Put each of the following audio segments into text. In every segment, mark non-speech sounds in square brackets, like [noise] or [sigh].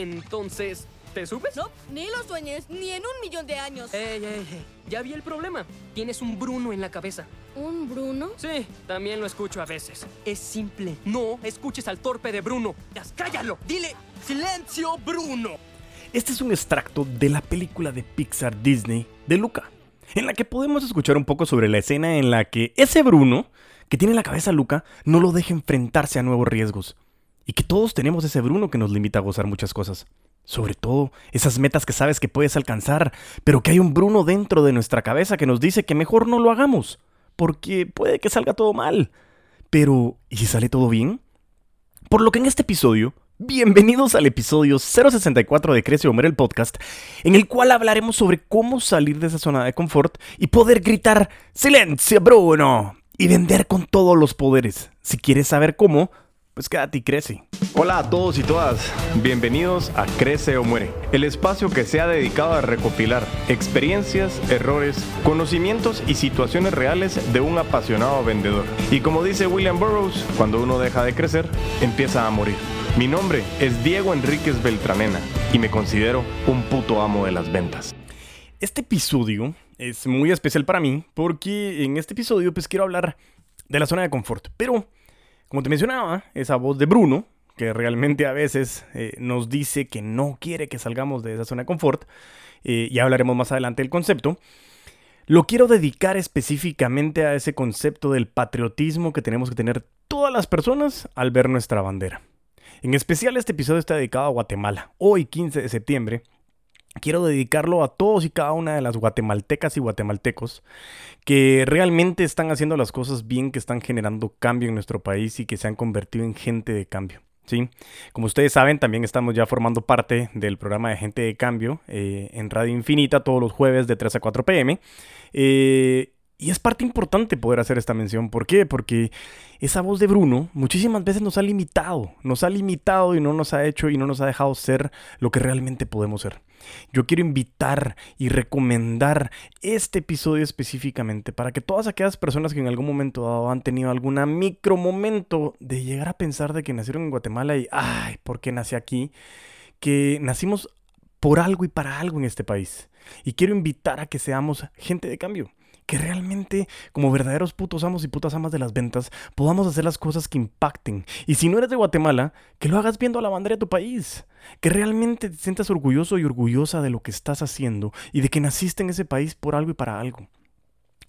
Entonces, ¿te subes? No, ni lo sueñes, ni en un millón de años. Ey, ey, ey. Ya vi el problema. Tienes un Bruno en la cabeza. ¿Un Bruno? Sí, también lo escucho a veces. Es simple. No escuches al torpe de Bruno. ¡Yas, ¡Cállalo! Dile, silencio, Bruno. Este es un extracto de la película de Pixar Disney de Luca, en la que podemos escuchar un poco sobre la escena en la que ese Bruno, que tiene en la cabeza a Luca, no lo deja enfrentarse a nuevos riesgos. Y que todos tenemos ese Bruno que nos limita a gozar muchas cosas. Sobre todo esas metas que sabes que puedes alcanzar, pero que hay un Bruno dentro de nuestra cabeza que nos dice que mejor no lo hagamos, porque puede que salga todo mal. Pero, ¿y si sale todo bien? Por lo que en este episodio Bienvenidos al episodio 064 de Crece o Muere el podcast, en el cual hablaremos sobre cómo salir de esa zona de confort y poder gritar ¡Silencio, Bruno! y vender con todos los poderes. Si quieres saber cómo, pues quédate y crece. Hola a todos y todas, bienvenidos a Crece o Muere, el espacio que se ha dedicado a recopilar experiencias, errores, conocimientos y situaciones reales de un apasionado vendedor. Y como dice William Burroughs, cuando uno deja de crecer, empieza a morir. Mi nombre es Diego Enríquez Beltranena y me considero un puto amo de las ventas. Este episodio es muy especial para mí porque en este episodio pues quiero hablar de la zona de confort. Pero, como te mencionaba, esa voz de Bruno, que realmente a veces eh, nos dice que no quiere que salgamos de esa zona de confort, eh, ya hablaremos más adelante del concepto, lo quiero dedicar específicamente a ese concepto del patriotismo que tenemos que tener todas las personas al ver nuestra bandera. En especial este episodio está dedicado a Guatemala. Hoy, 15 de septiembre, quiero dedicarlo a todos y cada una de las guatemaltecas y guatemaltecos que realmente están haciendo las cosas bien, que están generando cambio en nuestro país y que se han convertido en gente de cambio. ¿sí? Como ustedes saben, también estamos ya formando parte del programa de Gente de Cambio eh, en Radio Infinita todos los jueves de 3 a 4 pm. Eh, y es parte importante poder hacer esta mención. ¿Por qué? Porque esa voz de Bruno muchísimas veces nos ha limitado, nos ha limitado y no nos ha hecho y no nos ha dejado ser lo que realmente podemos ser. Yo quiero invitar y recomendar este episodio específicamente para que todas aquellas personas que en algún momento dado han tenido algún micro momento de llegar a pensar de que nacieron en Guatemala y, ay, ¿por qué nací aquí? Que nacimos por algo y para algo en este país. Y quiero invitar a que seamos gente de cambio que realmente, como verdaderos putos amos y putas amas de las ventas, podamos hacer las cosas que impacten. Y si no eres de Guatemala, que lo hagas viendo a la bandera de tu país. Que realmente te sientas orgulloso y orgullosa de lo que estás haciendo y de que naciste en ese país por algo y para algo.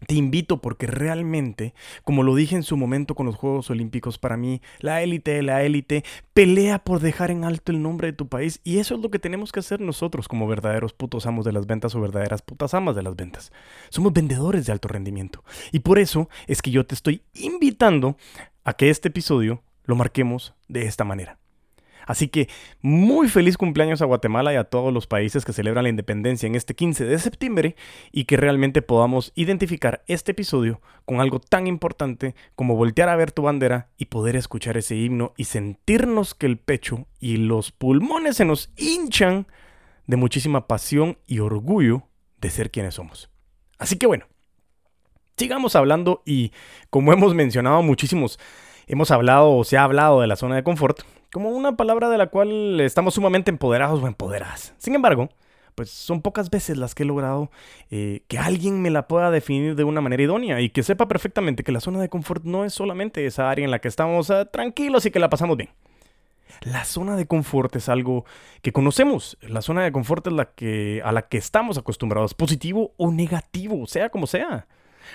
Te invito porque realmente, como lo dije en su momento con los Juegos Olímpicos, para mí, la élite, la élite, pelea por dejar en alto el nombre de tu país y eso es lo que tenemos que hacer nosotros como verdaderos putos amos de las ventas o verdaderas putas amas de las ventas. Somos vendedores de alto rendimiento y por eso es que yo te estoy invitando a que este episodio lo marquemos de esta manera. Así que muy feliz cumpleaños a Guatemala y a todos los países que celebran la independencia en este 15 de septiembre y que realmente podamos identificar este episodio con algo tan importante como voltear a ver tu bandera y poder escuchar ese himno y sentirnos que el pecho y los pulmones se nos hinchan de muchísima pasión y orgullo de ser quienes somos. Así que bueno, sigamos hablando y como hemos mencionado muchísimos, hemos hablado o se ha hablado de la zona de confort, como una palabra de la cual estamos sumamente empoderados o empoderadas. Sin embargo, pues son pocas veces las que he logrado eh, que alguien me la pueda definir de una manera idónea y que sepa perfectamente que la zona de confort no es solamente esa área en la que estamos ah, tranquilos y que la pasamos bien. La zona de confort es algo que conocemos. La zona de confort es la que, a la que estamos acostumbrados, positivo o negativo, sea como sea.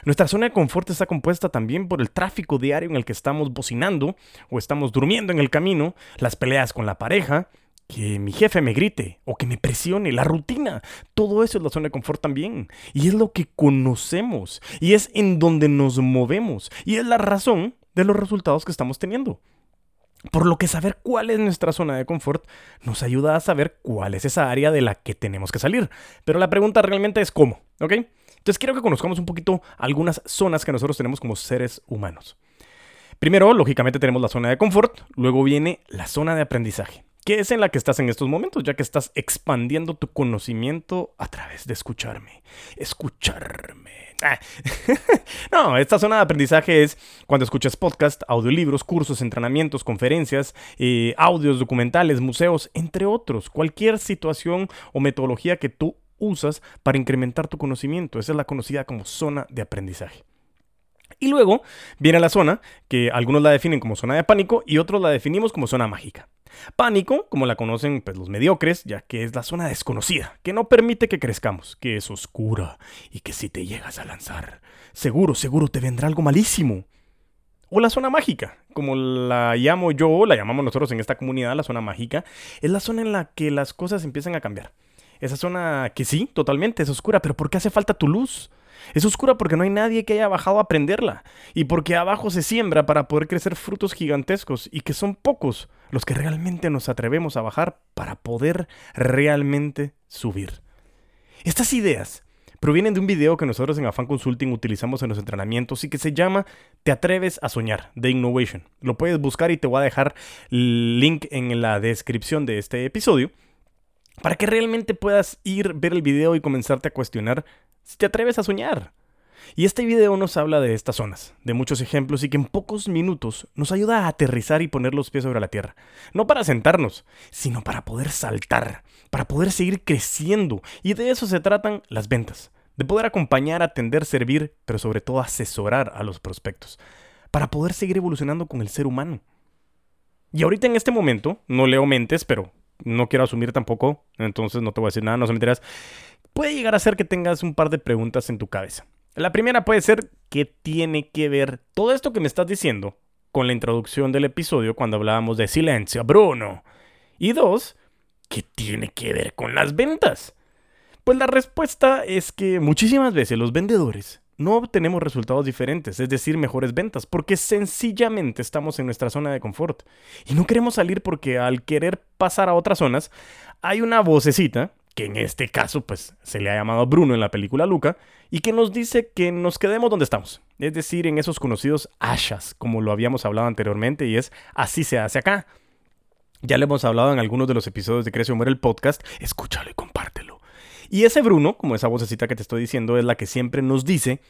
Nuestra zona de confort está compuesta también por el tráfico diario en el que estamos bocinando o estamos durmiendo en el camino, las peleas con la pareja, que mi jefe me grite o que me presione, la rutina. Todo eso es la zona de confort también. Y es lo que conocemos. Y es en donde nos movemos. Y es la razón de los resultados que estamos teniendo. Por lo que saber cuál es nuestra zona de confort nos ayuda a saber cuál es esa área de la que tenemos que salir. Pero la pregunta realmente es cómo, ¿ok? Entonces quiero que conozcamos un poquito algunas zonas que nosotros tenemos como seres humanos. Primero, lógicamente tenemos la zona de confort, luego viene la zona de aprendizaje. que es en la que estás en estos momentos, ya que estás expandiendo tu conocimiento a través de escucharme. Escucharme. Ah. [laughs] no, esta zona de aprendizaje es cuando escuchas podcast, audiolibros, cursos, entrenamientos, conferencias, eh, audios, documentales, museos, entre otros. Cualquier situación o metodología que tú usas para incrementar tu conocimiento. Esa es la conocida como zona de aprendizaje. Y luego viene la zona, que algunos la definen como zona de pánico y otros la definimos como zona mágica. Pánico, como la conocen pues, los mediocres, ya que es la zona desconocida, que no permite que crezcamos, que es oscura y que si te llegas a lanzar, seguro, seguro te vendrá algo malísimo. O la zona mágica, como la llamo yo, la llamamos nosotros en esta comunidad, la zona mágica, es la zona en la que las cosas empiezan a cambiar. Esa zona que sí, totalmente es oscura, pero ¿por qué hace falta tu luz? Es oscura porque no hay nadie que haya bajado a aprenderla y porque abajo se siembra para poder crecer frutos gigantescos y que son pocos los que realmente nos atrevemos a bajar para poder realmente subir. Estas ideas provienen de un video que nosotros en Afan Consulting utilizamos en los entrenamientos y que se llama Te atreves a soñar de Innovation. Lo puedes buscar y te voy a dejar el link en la descripción de este episodio para que realmente puedas ir, ver el video y comenzarte a cuestionar si te atreves a soñar. Y este video nos habla de estas zonas, de muchos ejemplos y que en pocos minutos nos ayuda a aterrizar y poner los pies sobre la tierra. No para sentarnos, sino para poder saltar, para poder seguir creciendo. Y de eso se tratan las ventas. De poder acompañar, atender, servir, pero sobre todo asesorar a los prospectos. Para poder seguir evolucionando con el ser humano. Y ahorita en este momento, no leo mentes, pero no quiero asumir tampoco, entonces no te voy a decir nada, no se meterás puede llegar a ser que tengas un par de preguntas en tu cabeza. La primera puede ser, ¿qué tiene que ver todo esto que me estás diciendo con la introducción del episodio cuando hablábamos de silencio, Bruno? Y dos, ¿qué tiene que ver con las ventas? Pues la respuesta es que muchísimas veces los vendedores no obtenemos resultados diferentes, es decir, mejores ventas, porque sencillamente estamos en nuestra zona de confort. Y no queremos salir porque al querer pasar a otras zonas, hay una vocecita que en este caso pues se le ha llamado Bruno en la película Luca, y que nos dice que nos quedemos donde estamos, es decir, en esos conocidos ashas, como lo habíamos hablado anteriormente, y es así se hace acá. Ya le hemos hablado en algunos de los episodios de Crece Muere el podcast, escúchalo y. Y ese Bruno, como esa vocecita que te estoy diciendo, es la que siempre nos dice,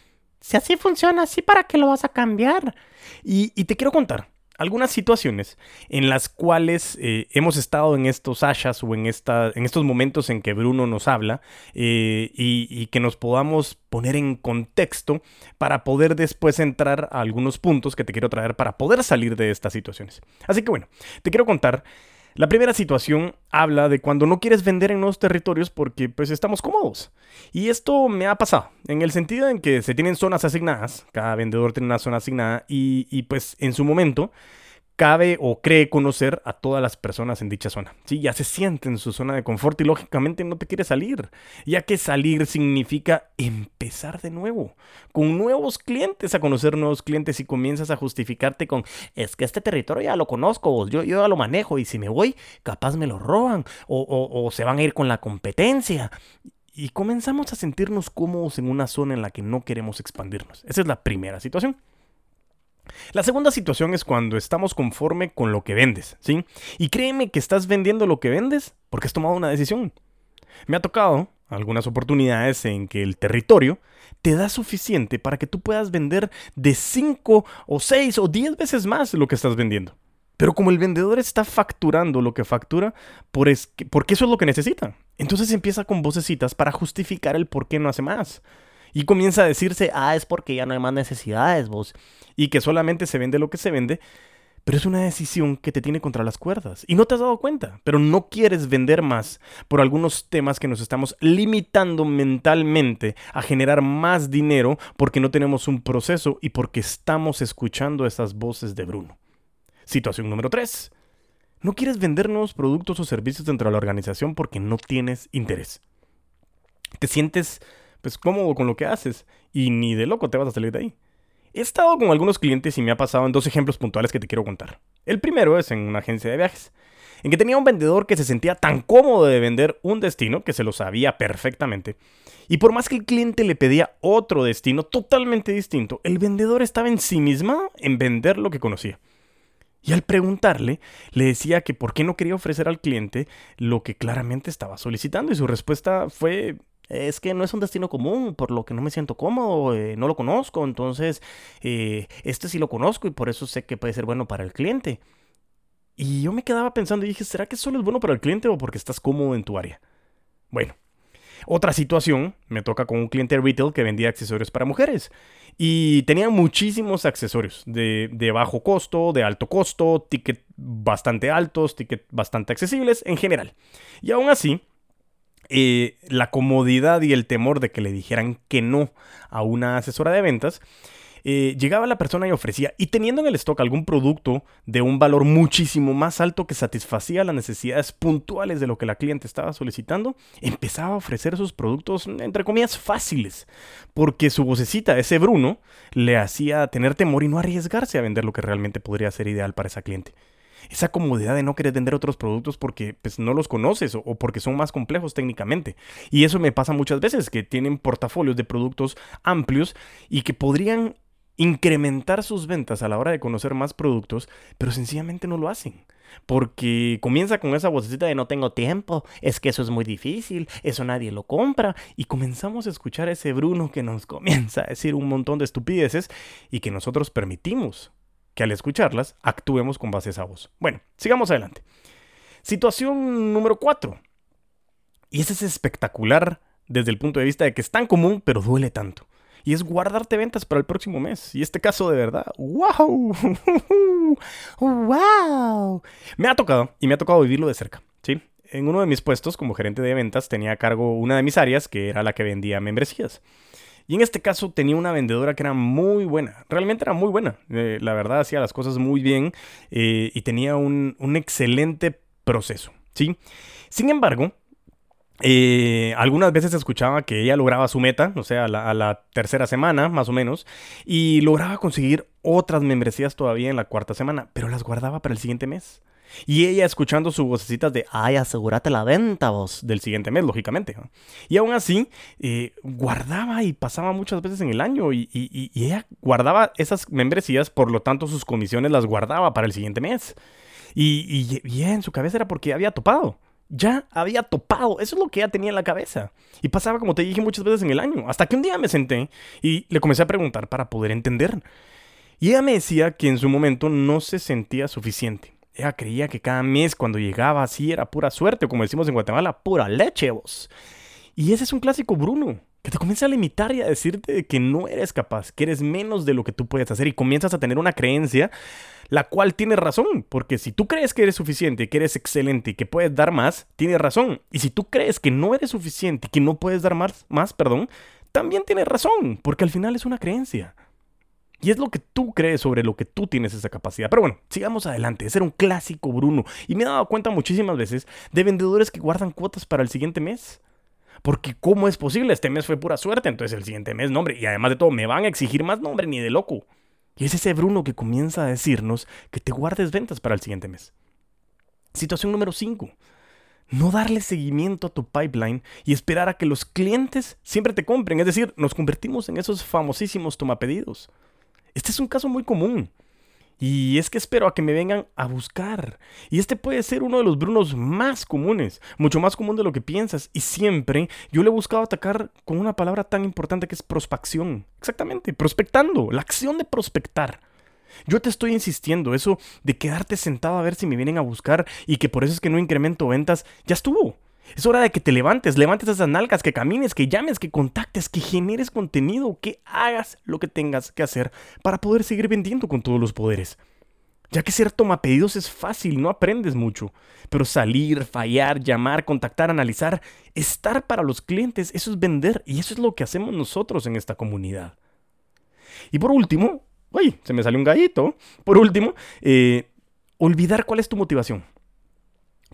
si así funciona, así para qué lo vas a cambiar. Y, te quiero contar, algunas situaciones en las cuales eh, hemos estado en estos ashas o en, en estos momentos en que Bruno nos habla eh, y, y, que nos podamos poner en contexto para poder después entrar a algunos puntos que te quiero traer para poder salir de estas situaciones. Así que bueno, te quiero contar la primera situación habla de cuando no quieres vender en nuevos territorios porque pues estamos cómodos. Y esto me ha pasado, en el sentido en que se tienen zonas asignadas, cada vendedor tiene una zona asignada y, y pues en su momento cabe o cree conocer a todas las personas en dicha zona. Sí, ya se siente en su zona de confort y lógicamente no te quiere salir, ya que salir significa empezar de nuevo, con nuevos clientes, a conocer nuevos clientes y comienzas a justificarte con, es que este territorio ya lo conozco, yo, yo ya lo manejo y si me voy, capaz me lo roban o, o se van a ir con la competencia. Y comenzamos a sentirnos cómodos en una zona en la que no queremos expandirnos. Esa es la primera situación. La segunda situación es cuando estamos conforme con lo que vendes, ¿sí? Y créeme que estás vendiendo lo que vendes porque has tomado una decisión. Me ha tocado algunas oportunidades en que el territorio te da suficiente para que tú puedas vender de 5 o 6 o 10 veces más lo que estás vendiendo. Pero como el vendedor está facturando lo que factura, por es porque eso es lo que necesita. Entonces empieza con vocecitas para justificar el por qué no hace más. Y comienza a decirse, ah, es porque ya no hay más necesidades, vos. Y que solamente se vende lo que se vende. Pero es una decisión que te tiene contra las cuerdas. Y no te has dado cuenta. Pero no quieres vender más por algunos temas que nos estamos limitando mentalmente a generar más dinero porque no tenemos un proceso y porque estamos escuchando esas voces de Bruno. Situación número 3. No quieres vender nuevos productos o servicios dentro de la organización porque no tienes interés. Te sientes pues cómodo con lo que haces y ni de loco te vas a salir de ahí. He estado con algunos clientes y me ha pasado en dos ejemplos puntuales que te quiero contar. El primero es en una agencia de viajes, en que tenía un vendedor que se sentía tan cómodo de vender un destino que se lo sabía perfectamente. Y por más que el cliente le pedía otro destino totalmente distinto, el vendedor estaba en sí misma en vender lo que conocía. Y al preguntarle, le decía que por qué no quería ofrecer al cliente lo que claramente estaba solicitando. Y su respuesta fue, es que no es un destino común, por lo que no me siento cómodo, eh, no lo conozco, entonces eh, este sí lo conozco y por eso sé que puede ser bueno para el cliente. Y yo me quedaba pensando y dije, ¿será que solo es bueno para el cliente o porque estás cómodo en tu área? Bueno, otra situación, me toca con un cliente retail que vendía accesorios para mujeres. Y tenía muchísimos accesorios de, de, bajo costo, de alto costo, ticket bastante altos, ticket bastante accesibles en general. Y aún así, eh, la comodidad y el temor de que le dijeran que no a una asesora de ventas eh, llegaba la persona y ofrecía, y teniendo en el stock algún producto de un valor muchísimo más alto que satisfacía las necesidades puntuales de lo que la cliente estaba solicitando, empezaba a ofrecer esos productos, entre comillas, fáciles, porque su vocecita, ese Bruno, le hacía tener temor y no arriesgarse a vender lo que realmente podría ser ideal para esa cliente esa comodidad de no querer vender otros productos porque pues, no los conoces o, porque son más complejos técnicamente. Y eso me pasa muchas veces, que tienen portafolios de productos amplios y que podrían incrementar sus ventas a la hora de conocer más productos, pero sencillamente no lo hacen. Porque comienza con esa vocecita de no tengo tiempo, es que eso es muy difícil, eso nadie lo compra, y comenzamos a escuchar a ese Bruno que nos [laughs] comienza a decir un montón de estupideces y que nosotros permitimos que al escucharlas actuemos con base a esa voz. Bueno, sigamos adelante. Situación número 4. Y ese es espectacular desde el punto de vista de que es tan común, pero duele tanto y es guardarte ventas para el próximo mes. Y este caso de verdad, wow, wow. [laughs] Me ha tocado y me ha tocado vivirlo de cerca, ¿sí? En uno de mis puestos como gerente de ventas tenía a cargo una de mis áreas que era la que vendía membresías. Y en este caso tenía una vendedora que era muy buena, realmente era muy buena. Eh, la verdad hacía las cosas muy bien eh, y tenía un, un excelente proceso, ¿sí? Sin embargo, eh, algunas veces escuchaba que ella lograba su meta, o sea, a la, tercera semana más o menos, y lograba conseguir otras membresías todavía en la cuarta semana, pero las guardaba para el siguiente mes. Y ella escuchando sus vocecitas de, ay, asegúrate la venta vos del siguiente mes, lógicamente. Y aún así, eh, guardaba y pasaba muchas veces en el año y, y, ella guardaba esas membresías, por lo tanto sus comisiones las guardaba para el siguiente mes. Y, y, en su cabeza era porque había topado ya había topado. Eso es lo que ella tenía en la cabeza. Y pasaba, como te dije, muchas veces en el año. Hasta que un día me senté y le comencé a preguntar para poder entender. Y ella me decía que en su momento no se sentía suficiente. Ella creía que cada mes cuando llegaba así era pura suerte, o como decimos en Guatemala, pura leche vos. Y ese es un clásico Bruno, que te comienza a limitar y a decirte que no eres capaz, que eres menos de lo que tú puedes hacer y comienzas a tener una creencia la cual tiene razón, porque si tú crees que eres suficiente, que eres excelente y que puedes dar más, tienes razón. Y si tú crees que no eres suficiente y que no puedes dar más, más, perdón, también tienes razón, porque al final es una creencia. Y es lo que tú crees sobre lo que tú tienes esa capacidad. Pero bueno, sigamos adelante. Ese era un clásico Bruno. Y me he dado cuenta muchísimas veces de vendedores que guardan cuotas para el siguiente mes. Porque ¿cómo es posible? Este mes fue pura suerte, entonces el siguiente mes, nombre. Y además de todo, me van a exigir más nombre, ni de loco. Y es ese Bruno que comienza a decirnos que te guardes ventas para el siguiente mes. Situación número 5. No darle seguimiento a tu pipeline y esperar a que los clientes siempre te compren. Es decir, nos convertimos en esos famosísimos tomapedidos. Este es un caso muy común. Y es que espero a que me vengan a buscar. Y este puede ser uno de los Brunos más comunes, mucho más común de lo que piensas. Y siempre yo le he buscado atacar con una palabra tan importante que es prospección. Exactamente, prospectando, la acción de prospectar. Yo te estoy insistiendo, eso de quedarte sentado a ver si me vienen a buscar y que por eso es que no incremento ventas, ya estuvo. Es hora de que te levantes, levantes esas nalgas, que camines, que llames, que contactes, que generes contenido, que hagas lo que tengas que hacer para poder seguir vendiendo con todos los poderes. Ya que ser toma pedidos es fácil, no aprendes mucho. Pero salir, fallar, llamar, contactar, analizar, estar para los clientes, eso es vender. Y eso es lo que hacemos nosotros en esta comunidad. Y por último, uy, se me salió un gallito. Por último, eh, olvidar cuál es tu motivación.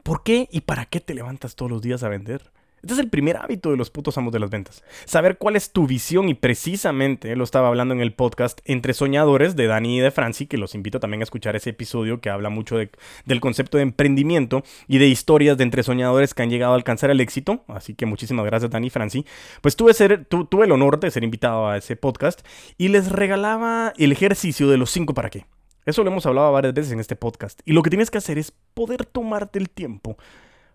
¿Por qué y para qué te levantas todos los días a vender? Este es el primer hábito de los putos amos de las ventas. Saber cuál es tu visión y precisamente lo estaba hablando en el podcast Entre Soñadores de Dani y de Franci, que los invito también a escuchar ese episodio que habla mucho del concepto de emprendimiento y de historias de entre soñadores que han llegado a alcanzar el éxito. Así que muchísimas gracias Dani y Franci. Pues tuve, ser, tuve el honor de ser invitado a ese podcast y les regalaba el ejercicio de los cinco para qué. Eso lo hemos hablado varias veces en este podcast. Y lo que tienes que hacer es poder tomarte el tiempo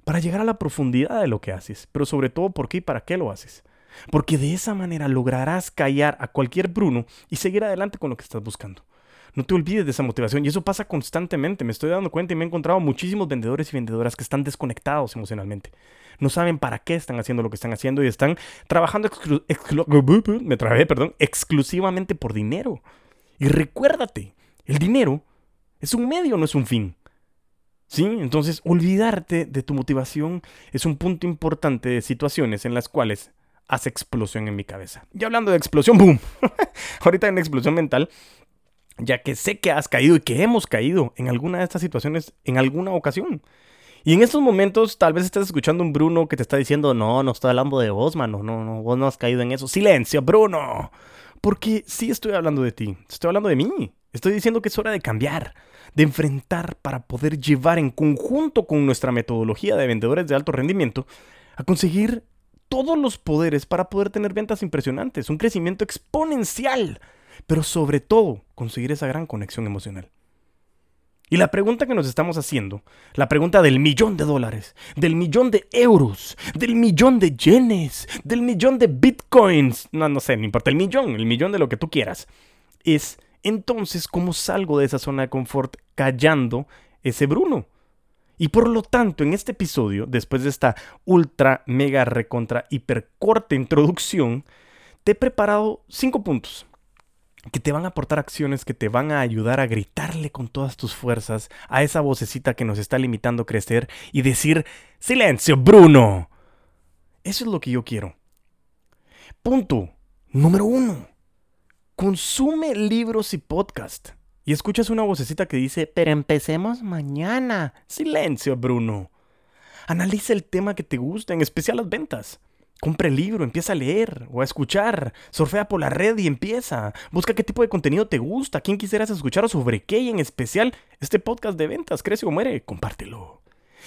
para llegar a la profundidad de lo que haces, pero sobre todo por qué y para qué lo haces. Porque de esa manera lograrás callar a cualquier Bruno y seguir adelante con lo que estás buscando. No te olvides de esa motivación y eso pasa constantemente. Me estoy dando cuenta y me he encontrado muchísimos vendedores y vendedoras que están desconectados emocionalmente. No saben para qué están haciendo lo que están haciendo y están trabajando exclusivamente por dinero. Y recuérdate, el dinero es un medio, no es un fin. ¿Sí? Entonces, olvidarte de tu motivación es un punto importante de situaciones en las cuales hace explosión en mi cabeza. Y hablando de explosión, ¡boom! [laughs] Ahorita hay una explosión mental, ya que sé que has caído y que hemos caído en alguna de estas situaciones en alguna ocasión. Y en estos momentos tal vez estés escuchando un Bruno que te está diciendo, no, no estoy hablando de vos, mano, no, no, vos no has caído en eso. Silencio, Bruno. Porque sí estoy hablando de ti, estoy hablando de mí. Estoy diciendo que es hora de cambiar, de enfrentar para poder llevar en conjunto con nuestra metodología de vendedores de alto rendimiento a conseguir todos los poderes para poder tener ventas impresionantes, un crecimiento exponencial, pero sobre todo conseguir esa gran conexión emocional. Y la pregunta que nos estamos haciendo, la pregunta del millón de dólares, del millón de euros, del millón de yenes, del millón de bitcoins, no, no sé, no importa, el millón, el millón de lo que tú quieras, es entonces cómo salgo de esa zona de confort callando ese Bruno. Y por lo tanto, en este episodio, después de esta ultra, mega, recontra, hiper corta introducción, te he preparado cinco puntos que te van a aportar acciones que te van a ayudar a gritarle con todas tus fuerzas a esa vocecita que nos está limitando a crecer y decir, silencio, Bruno. Eso es lo que yo quiero. Punto número uno. Consume libros y podcast. Y escuchas una vocecita que dice, pero empecemos mañana. Silencio, Bruno. Analiza el tema que te gusta, en especial las ventas. Compra el libro, empieza a leer o a escuchar. Surfea por la red y empieza. Busca qué tipo de contenido te gusta, quién quisieras escuchar o sobre qué y en especial este podcast de ventas, crece o muere, compártelo.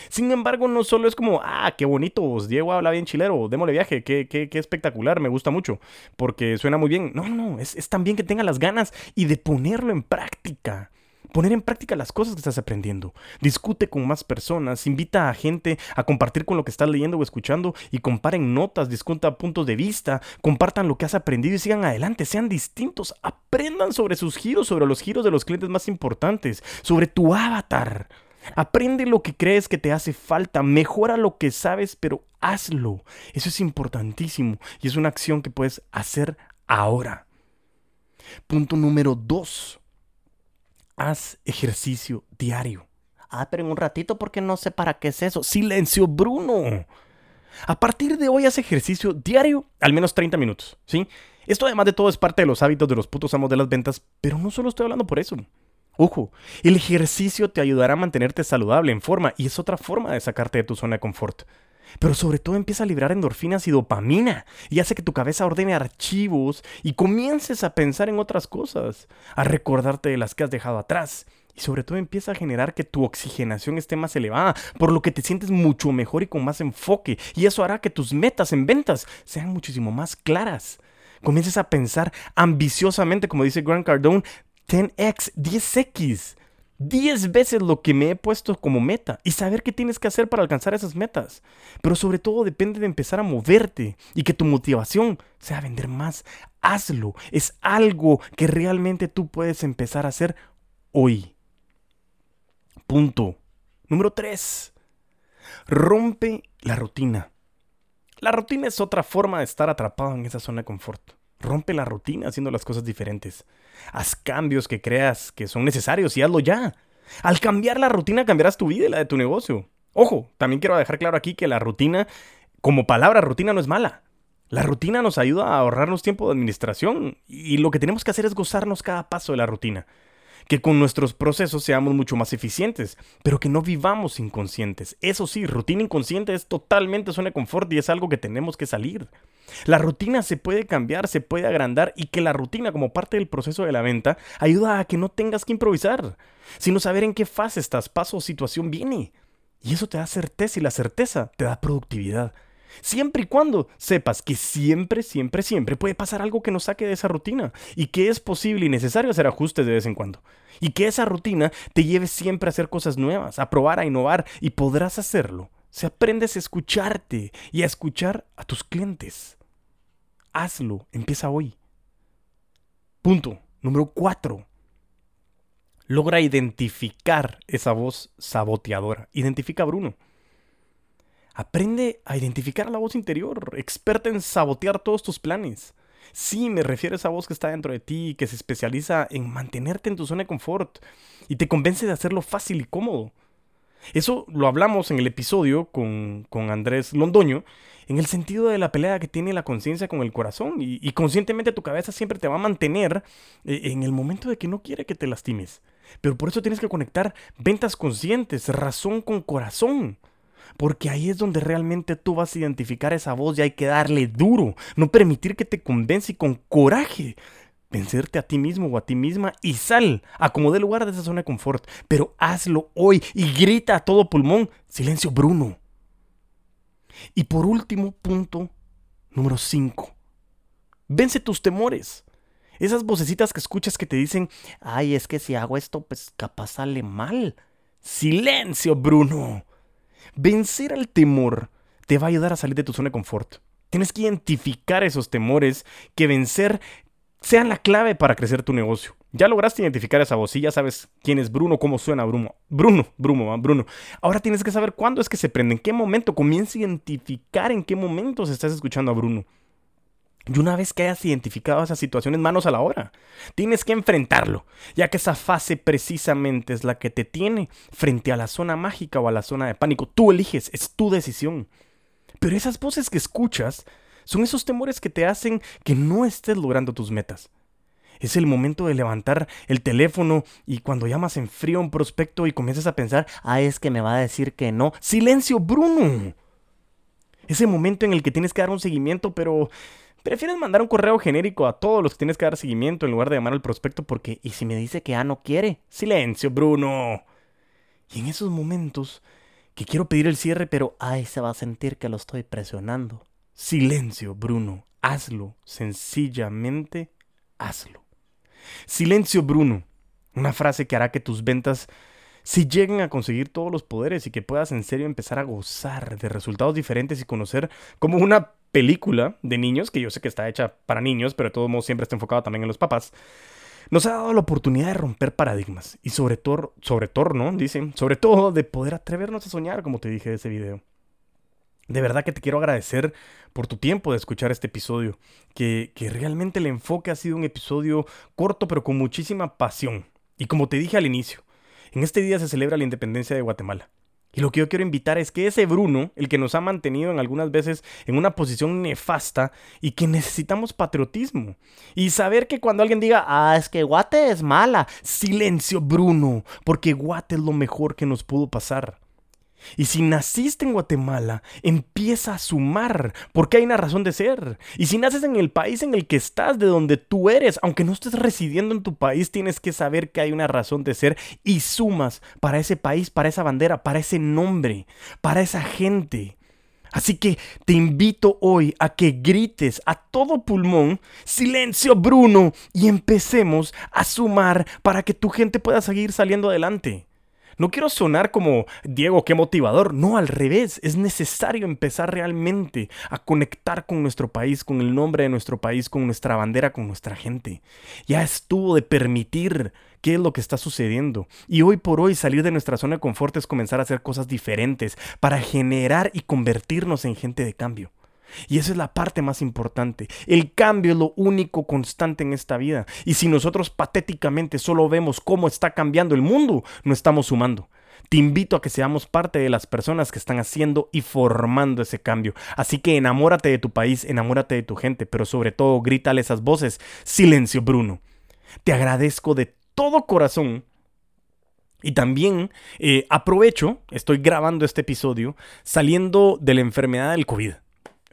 Sin embargo, no solo es como, ah, qué bonito, Diego habla bien chilero, démosle viaje, qué, qué, qué espectacular, me gusta mucho, porque suena muy bien. No, no, es, es también que tenga las ganas y de ponerlo en práctica poner en práctica las cosas que estás aprendiendo. Discute con más personas, invita a gente a compartir con lo que estás leyendo o escuchando y comparen notas, discutan puntos de vista, compartan lo que has aprendido y sigan adelante, sean distintos, aprendan sobre sus giros, sobre los giros de los clientes más importantes, sobre tu avatar. Aprende lo que crees que te hace falta, mejora lo que sabes, pero hazlo. Eso es importantísimo y es una acción que puedes hacer ahora. Punto número dos haz ejercicio diario. Ah, pero en un ratito porque no sé para qué es eso. Silencio, Bruno. A partir de hoy haz ejercicio diario, al menos 30 minutos, ¿sí? Esto además de todo es parte de los hábitos de los putos amos de las ventas, pero no solo estoy hablando por eso. Ojo, el ejercicio te ayudará a mantenerte saludable, en forma, y es otra forma de sacarte de tu zona de confort. Pero sobre todo empieza a liberar endorfinas y dopamina y hace que tu cabeza ordene archivos y comiences a pensar en otras cosas, a recordarte de las que has dejado atrás. Y sobre todo empieza a generar que tu oxigenación esté más elevada, por lo que te sientes mucho mejor y con más enfoque. Y eso hará que tus metas en ventas sean muchísimo más claras. Comiences a pensar ambiciosamente, como dice Grant Cardone, 10x, 10x. 10 veces lo que me he puesto como meta y saber qué tienes que hacer para alcanzar esas metas. Pero sobre todo depende de empezar a moverte y que tu motivación sea vender más. Hazlo. Es algo que realmente tú puedes empezar a hacer hoy. Punto. Número 3. Rompe la rutina. La rutina es otra forma de estar atrapado en esa zona de confort. Rompe la rutina haciendo las cosas diferentes. Haz cambios que creas que son necesarios y hazlo ya. Al cambiar la rutina cambiarás tu vida y la de tu negocio. Ojo, también quiero dejar claro aquí que la rutina, como palabra rutina, no es mala. La rutina nos ayuda a ahorrarnos tiempo de administración y lo que tenemos que hacer es gozarnos cada paso de la rutina que con nuestros procesos seamos mucho más eficientes, pero que no vivamos inconscientes. Eso sí, rutina inconsciente es totalmente zona de confort y es algo que tenemos que salir. La rutina se puede cambiar, se puede agrandar y que la rutina como parte del proceso de la venta ayuda a que no tengas que improvisar, sino saber en qué fase estás, paso o situación viene. Y eso te da certeza y la certeza te da productividad. Siempre y cuando sepas que siempre, siempre, siempre puede pasar algo que nos saque de esa rutina y que es posible y necesario hacer ajustes de vez en cuando. Y que esa rutina te lleve siempre a hacer cosas nuevas, a probar, a innovar y podrás hacerlo si aprendes a escucharte y a escuchar a tus clientes. Hazlo, empieza hoy. Punto número cuatro. Logra identificar esa voz saboteadora. Identifica a Bruno. Aprende a identificar la voz interior, experta en sabotear todos tus planes. Sí, me refiero a esa voz que está dentro de ti, que se especializa en mantenerte en tu zona de confort y te convence de hacerlo fácil y cómodo. Eso lo hablamos en el episodio con, Andrés Londoño, en el sentido de la pelea que tiene la conciencia con el corazón. Y, conscientemente tu cabeza siempre te va a mantener eh, en el momento de que no quiere que te lastimes. Pero por eso tienes que conectar ventas conscientes, razón con corazón. Porque ahí es donde realmente tú vas a identificar esa voz y hay que darle duro, no permitir que te convence y con coraje vencerte a ti mismo o a ti misma y sal a como dé lugar de esa zona de confort. Pero hazlo hoy y grita a todo pulmón, silencio Bruno. Y por último punto, número 5. Vence tus temores. Esas vocecitas que escuchas que te dicen, ay, es que si hago esto, pues capaz sale mal. Silencio, Bruno. Vencer al temor te va a ayudar a salir de tu zona de confort. Tienes que identificar esos temores que vencer sean la clave para crecer tu negocio. Ya lograste identificar esa voz y ya sabes quién es Bruno, cómo suena Bruno. Bruno, Bruno, Bruno. Ahora tienes que saber cuándo es que se prende, en qué momento. Comienza a identificar en qué momentos estás escuchando a Bruno. Y una vez que hayas identificado esas situaciones, manos a la obra. Tienes que enfrentarlo, ya que esa fase precisamente es la que te tiene frente a la zona mágica o a la zona de pánico. Tú eliges, es tu decisión. Pero esas voces que escuchas son esos temores que te hacen que no estés logrando tus metas. Es el momento de levantar el teléfono y cuando llamas en frío a un prospecto y comienzas a pensar, ah, es que me va a decir que no. Silencio, Bruno. Ese momento en el que tienes que dar un seguimiento, pero prefieres mandar un correo genérico a todos los que tienes que dar seguimiento en lugar de llamar al prospecto porque, ¿y si me dice que ya no quiere? Silencio, Bruno. Y en esos momentos que quiero pedir el cierre, pero, ay, se va a sentir que lo estoy presionando. Silencio, Bruno. Hazlo. Sencillamente, hazlo. Silencio, Bruno. Una frase que hará que tus ventas si lleguen a conseguir todos los poderes y que puedas en serio empezar a gozar de resultados diferentes y conocer como una película de niños, que yo sé que está hecha para niños, pero de todos modos siempre está enfocado también en los papás, nos ha dado la oportunidad de romper paradigmas y sobre todo, sobre todo, ¿no? Dicen, sobre todo de poder atrevernos a soñar, como te dije de ese video. De verdad que te quiero agradecer por tu tiempo de escuchar este episodio, que, que realmente el enfoque ha sido un episodio corto pero con muchísima pasión. Y como te dije al inicio, en este día se celebra la independencia de Guatemala. Y lo que yo quiero invitar es que ese Bruno, el que nos ha mantenido en algunas veces en una posición nefasta y que necesitamos patriotismo. Y saber que cuando alguien diga, ah, es que Guate es mala, silencio Bruno, porque Guate es lo mejor que nos pudo pasar. Y si naciste en Guatemala, empieza a sumar, porque hay una razón de ser. Y si naces en el país en el que estás, de donde tú eres, aunque no estés residiendo en tu país, tienes que saber que hay una razón de ser y sumas para ese país, para esa bandera, para ese nombre, para esa gente. Así que te invito hoy a que grites a todo pulmón, silencio Bruno, y empecemos a sumar para que tu gente pueda seguir saliendo adelante. No quiero sonar como Diego, qué motivador. No, al revés. Es necesario empezar realmente a conectar con nuestro país, con el nombre de nuestro país, con nuestra bandera, con nuestra gente. Ya estuvo de permitir qué es lo que está sucediendo. Y hoy por hoy salir de nuestra zona de confort es comenzar a hacer cosas diferentes para generar y convertirnos en gente de cambio. Y esa es la parte más importante. El cambio es lo único constante en esta vida. Y si nosotros patéticamente solo vemos cómo está cambiando el mundo, no estamos sumando. Te invito a que seamos parte de las personas que están haciendo y formando ese cambio. Así que enamórate de tu país, enamórate de tu gente, pero sobre todo grítale esas voces. Silencio, Bruno. Te agradezco de todo corazón y también eh, aprovecho, estoy grabando este episodio saliendo de la enfermedad del COVID.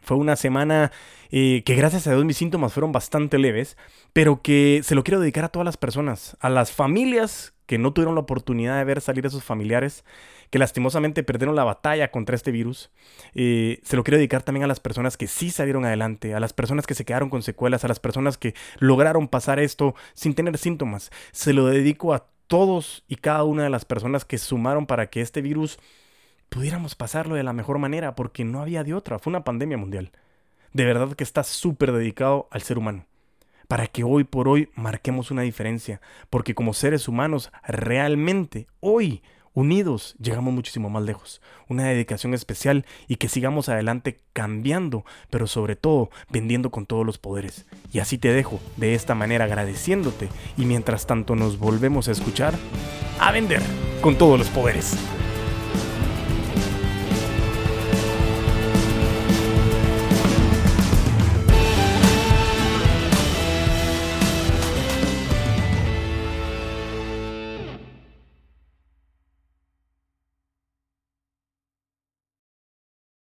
Fue una semana eh, que gracias a Dios mis síntomas fueron bastante leves, pero que se lo quiero dedicar a todas las personas, a las familias que no tuvieron la oportunidad de ver salir a sus familiares, que lastimosamente perdieron la batalla contra este virus. Eh, se lo quiero dedicar también a las personas que sí salieron adelante, a las personas que se quedaron con secuelas, a las personas que lograron pasar esto sin tener síntomas. Se lo dedico a todos y cada una de las personas que sumaron para que este virus pudiéramos pasarlo de la mejor manera, porque no había de otra, fue una pandemia mundial. De verdad que está súper dedicado al ser humano, para que hoy por hoy marquemos una diferencia, porque como seres humanos realmente hoy unidos llegamos muchísimo más lejos. Una dedicación especial y que sigamos adelante cambiando, pero sobre todo vendiendo con todos los poderes. Y así te dejo de esta manera agradeciéndote y mientras tanto nos volvemos a escuchar, a vender con todos los poderes.